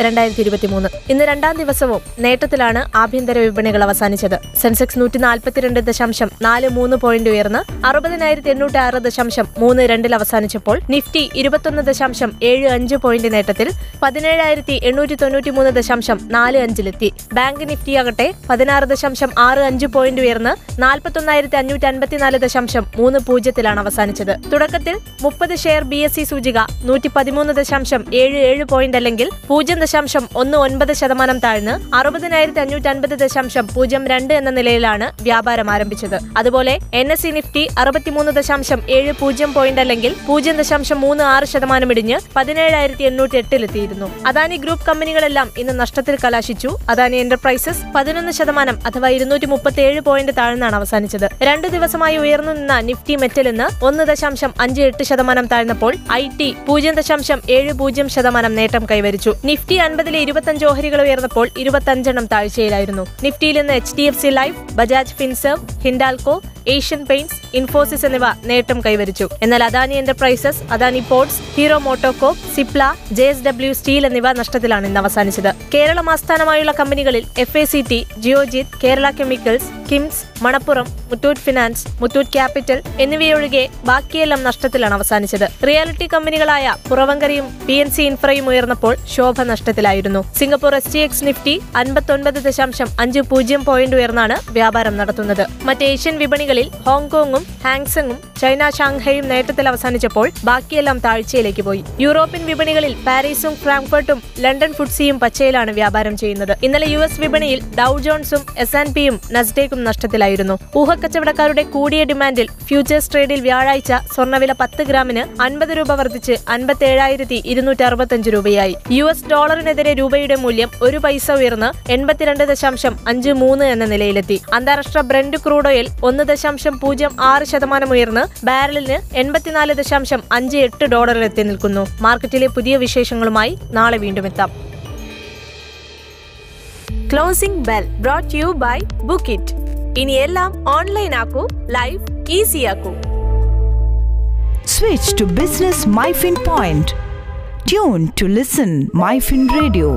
രണ്ടായിരത്തി ഇരുപത്തി മൂന്ന് ഇന്ന് രണ്ടാം ദിവസവും നേട്ടത്തിലാണ് ആഭ്യന്തര വിപണികൾ അവസാനിച്ചത്. സെൻസെക്സ് നൂറ്റി നാൽപ്പത്തിരണ്ട് ദശാംശം നാല് മൂന്ന് പോയിന്റ് ഉയർന്ന് അറുപതിനായിരത്തി എണ്ണൂറ്റി ആറ് ദശാംശം മൂന്ന് രണ്ടിൽ അവസാനിച്ചപ്പോൾ നിഫ്റ്റി ഇരുപത്തൊന്ന് ദശാംശം ഏഴ് അഞ്ച് പോയിന്റ് നേട്ടത്തിൽ പതിനേഴായിരത്തി എണ്ണൂറ്റി തൊണ്ണൂറ്റി മൂന്ന് ദശാംശം നാല് അഞ്ചിലെത്തി. ബാങ്ക് നിഫ്റ്റി ആകട്ടെ പതിനാറ് ദശാംശം ആറ് അഞ്ച് പോയിന്റ് ഉയർന്ന് നാൽപ്പത്തൊന്നായിരത്തി അഞ്ഞൂറ്റി അൻപത്തിനാല് ദശാംശം മൂന്ന് പൂജ്യത്തിലാണ് അവസാനിച്ചത്. തുടക്കത്തിൽ മുപ്പത് ഷെയർ ബി എസ് സി സൂചിക നൂറ്റി പതിമൂന്ന് ദശാംശം ഏഴ് ഏഴ് പോയിന്റ് അല്ലെങ്കിൽ പൂജ്യം ദശാംശം ഒന്ന് ഒൻപത് ശതമാനം താഴ്ന്ന് അറുപതിനായിരത്തി അഞ്ഞൂറ്റി അൻപത് ദശാംശം പൂജ്യം രണ്ട് എന്ന നിലയിലാണ് വ്യാപാരം ആരംഭിച്ചത്. അതുപോലെ എൻ എസ് സി നിഫ്റ്റി അറുപത്തിമൂന്ന് ദശാംശം ഏഴ് പൂജ്യം പോയിന്റ് അല്ലെങ്കിൽ പൂജ്യം ദശാംശം മൂന്ന് ആറ് ശതമാനം ഇടിഞ്ഞ് പതിനേഴായിരത്തി എണ്ണൂറ്റി എട്ടിലെത്തിയിരുന്നു അദാനി ഗ്രൂപ്പ് കമ്പനികളെല്ലാം ഇന്ന് നഷ്ടത്തിൽ കലാശിച്ചു. അദാനി എന്റർപ്രൈസസ് പതിനൊന്ന് ശതമാനം അഥവാ ഇരുന്നൂറ്റി മുപ്പത്തി ഏഴ് പോയിന്റ് താഴ്ന്നാണ് അവസാനിച്ചത്. രണ്ടു ദിവസമായി ഉയർന്നു നിന്ന നിഫ്റ്റി മെറ്റൽ ഇന്ന് ഒന്ന് ദശാംശം അഞ്ച് എട്ട് ശതമാനം താഴ്ന്നപ്പോൾ ഐ ടി പൂജ്യം ദശാംശം ഏഴ് പൂജ്യം ശതമാനം നേട്ടം കൈവരിച്ചു. നിഫ്റ്റി അൻപതിലെ ഇരുപത്തഞ്ച് ഓഹരികൾ ഉയർന്നപ്പോൾ ഇരുപത്തഞ്ചെണ്ണം താഴ്ചയിലായിരുന്നു. നിഫ്റ്റിയിൽ നിന്ന് H D F C life Bajaj Finserv Hindalco Asian Paints Infosys എന്നിവ നേട്ടം കൈവരിച്ചു. എന്നാൽ Adani Enterprises Adani Ports Hero MotoCorp Cipla J S W steel എന്നിവ നഷ്ടത്തിലാണ് ഇന്ന് അവസാനിച്ചത്. കേരളം ആസ്ഥാനമായുള്ള കമ്പനികളിൽ F A C T Geojit Kerala Chemicals KIMS Manappuram Muthoot finance Muthoot capital എന്നിവയൊഴികെ ബാക്കിയെല്ലാം നഷ്ടത്തിലാണ് അവസാനിച്ചത്. റിയാലിറ്റി കമ്പനികളായ പുറവങ്കരയും പി എൻ സി ഇൻഫ്രയും ഉയർന്നപ്പോൾ Sobha നഷ്ടത്തിലായിരുന്നു. Singapore S T X Nifty അൻപത്തൊൻപത് ദശാംശം അഞ്ച് പൂജ്യം പോയിന്റ് ഉയർന്നാണ് വ്യാപാരം നടത്തുന്നത്. മറ്റ് ഏഷ്യൻ വിപണികളിൽ ഹോങ്കോങ്ങും ഹാങ്സങ്ങും ചൈന ഷാങ്ഹൈയും നേട്ടത്തിൽ അവസാനിച്ചപ്പോൾ ബാക്കിയെല്ലാം താഴ്ചയിലേക്ക് പോയി. യൂറോപ്യൻ വിപണികളിൽ പാരീസും ഫ്രാങ്ക്ഫർട്ടും ലണ്ടൻ ഫുഡ്സിയും പച്ചയിലാണ് വ്യാപാരം ചെയ്യുന്നത്. ഇന്നലെ യു എസ് വിപണിയിൽ ഡൌ ജോൺസും എസ് ആൻഡ് പിയും നസ്ഡേക്കും നഷ്ടത്തിലായിരുന്നു. ഊഹക്കച്ചവടക്കാരുടെ കൂടിയ ഡിമാൻഡിൽ ഫ്യൂച്ചേഴ്സ് ട്രേഡിൽ വ്യാഴാഴ്ച സ്വർണവില പത്ത് ഗ്രാമിന് അൻപത് രൂപ വർദ്ധിച്ച് അൻപത്തേഴായിരത്തി ഇരുന്നൂറ്റി അറുപത്തഞ്ച് രൂപയായി. യു എസ് ഡോളറിനെതിരെ രൂപയുടെ മൂല്യം ഒരു പൈസ ഉയർന്ന് എൺപത്തിരണ്ട് ദശാംശം അഞ്ച് മൂന്ന് എന്ന നിലയിലെത്തി. അന്താരാഷ്ട്ര ബ്രണ്ട് ക്രൂഡ് ഓയിൽ ഒന്ന് പൂജ്യം ആറ് ശതമാനം ഉയർന്ന് ബാരലിന് എൺപത്തിനാല് ദശാംശം അഞ്ച് എട്ട് ഡോളറിലെത്തി നിൽക്കുന്നു. മാർക്കറ്റിലെ പുതിയ വിശേഷങ്ങളുമായി നാളെ വീണ്ടും എത്താം. Closing bell brought you by book it ഇനി എല്ലാം ഓൺലൈൻ ആക്കൂ life easy ആക്കൂ. Switch to business MyFin point tune to listen MyFin Radio.